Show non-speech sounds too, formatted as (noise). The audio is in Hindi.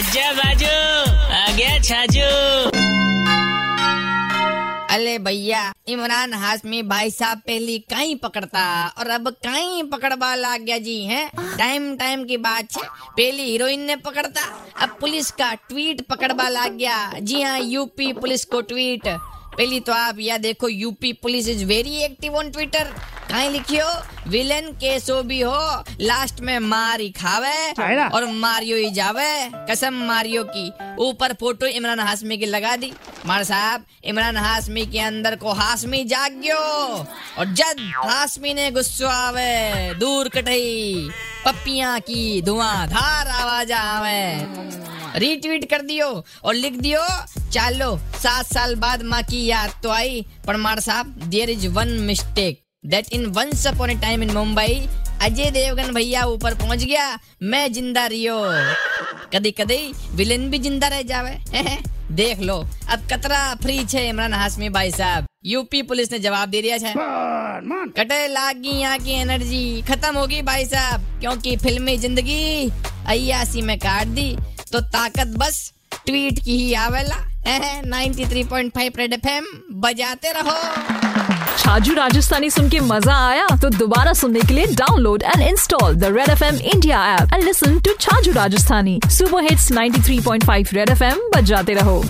अच्छा बाजू आ गया छाजू। अले भैया, इमरान हाशमी भाई साहब पहली कहीं पकड़ता और अब कहीं पकड़वा लाग गया जी, हैं? टाइम टाइम की बात है। पहली हीरोइन ने पकड़ता, अब पुलिस का ट्वीट पकड़वा लाग गया जी हाँ यूपी पुलिस को ट्वीट। पहली तो आप यह देखो UP police is very active on Twitter कहीं लिखियो विलेन केसो भी हो लास्ट में मार ही खावे और मारियो ही जावे कसम मारियो की ऊपर फ़ोटो इमरान हाशमी की लगा दी मार साहब इमरान हाशमी के अंदर को हाशमी जाग गयो और जद हाशमी ने गुस्सा आवे दूर कटई पप्पियाँ की धुआंधार आवाज़ आवे रीट्वीट कर दियो और लिख दियो चालो सात साल बाद माँ की याद तो आई पर मार साहब there is one mistake that in once upon a time in Mumbai Ajay Devgn भैया ऊपर पहुँच गया मैं ज़िंदा रियो। कदी कदी विलेन भी ज़िंदा रह जावे। (laughs) देख लो अब कतरा फ्री छे इमरान हाशमी भाई साहब। यूपी पुलिस ने जवाब दे दिया है कटे लागी यहाँ की एनर्जी खत्म होगी भाई साहब क्योंकि फिल्मी ज़िंदगी अयासी में काट दी। तो ताकत बस ट्वीट की ही आवेला। 93.5 रेड एफएम बजाते रहो। छाजू राजस्थानी सुन के मज़ा आया? तो दोबारा सुनने के लिए download and install the red F M India app and listen to Chhaju Rajasthani. Super hits 93.5 red F M बजाते रहो।